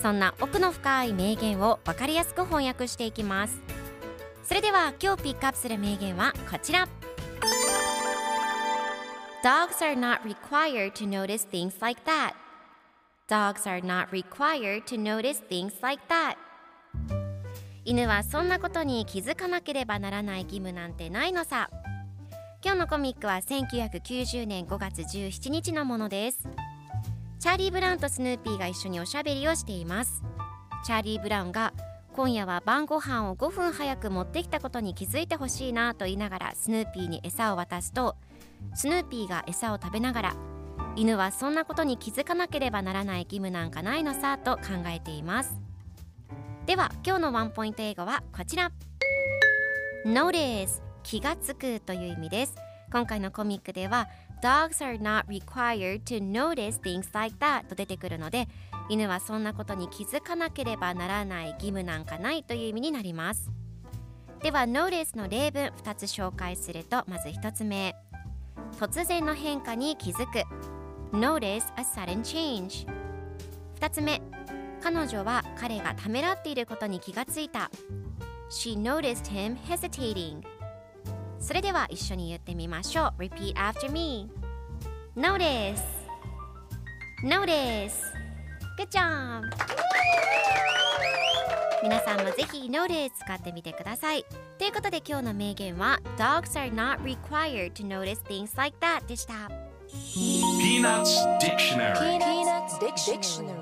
そんな奥の深い名言を分かりやすく翻訳していきます。それでは今日ピックアップする名言はこちら。Dogs are not required to notice things like that. Dogs are not required to notice things like that. 犬はそんなことに気づかなければならない義務なんてないのさ。今日のコミックは1990年5月17日のものです。チャーリー・ブラウンとスヌーピーが一緒におしゃべりをしています。チャーリー・ブラウンが今夜は晩ご飯を5分早く持ってきたことに気づいてほしいなと言いながらスヌーピーに餌を渡すとスヌーピーが餌を食べながら犬はそんなことに気づかなければならない義務なんかないのさと考えています。では今日のワンポイント英語はこちら。Notice 気がつくという意味です。今回のコミックでは Dogs are not required to notice things like that と出てくるので犬はそんなことに気づかなければならない義務なんかないという意味になります。では Notice の例文2つ紹介するとまず1つ目。突然の変化に気づく。Notice a sudden change 2つ目。彼女は彼がためらっていることに気がついた。She noticed him hesitating それでは一緒に言ってみましょう Repeat after me Notice Notice Good job 皆さんもぜひ Notice 使ってみてくださいということで今日の名言は Dogs are not required to notice things like that でした Peanuts Dictionary Peanuts Dictionary.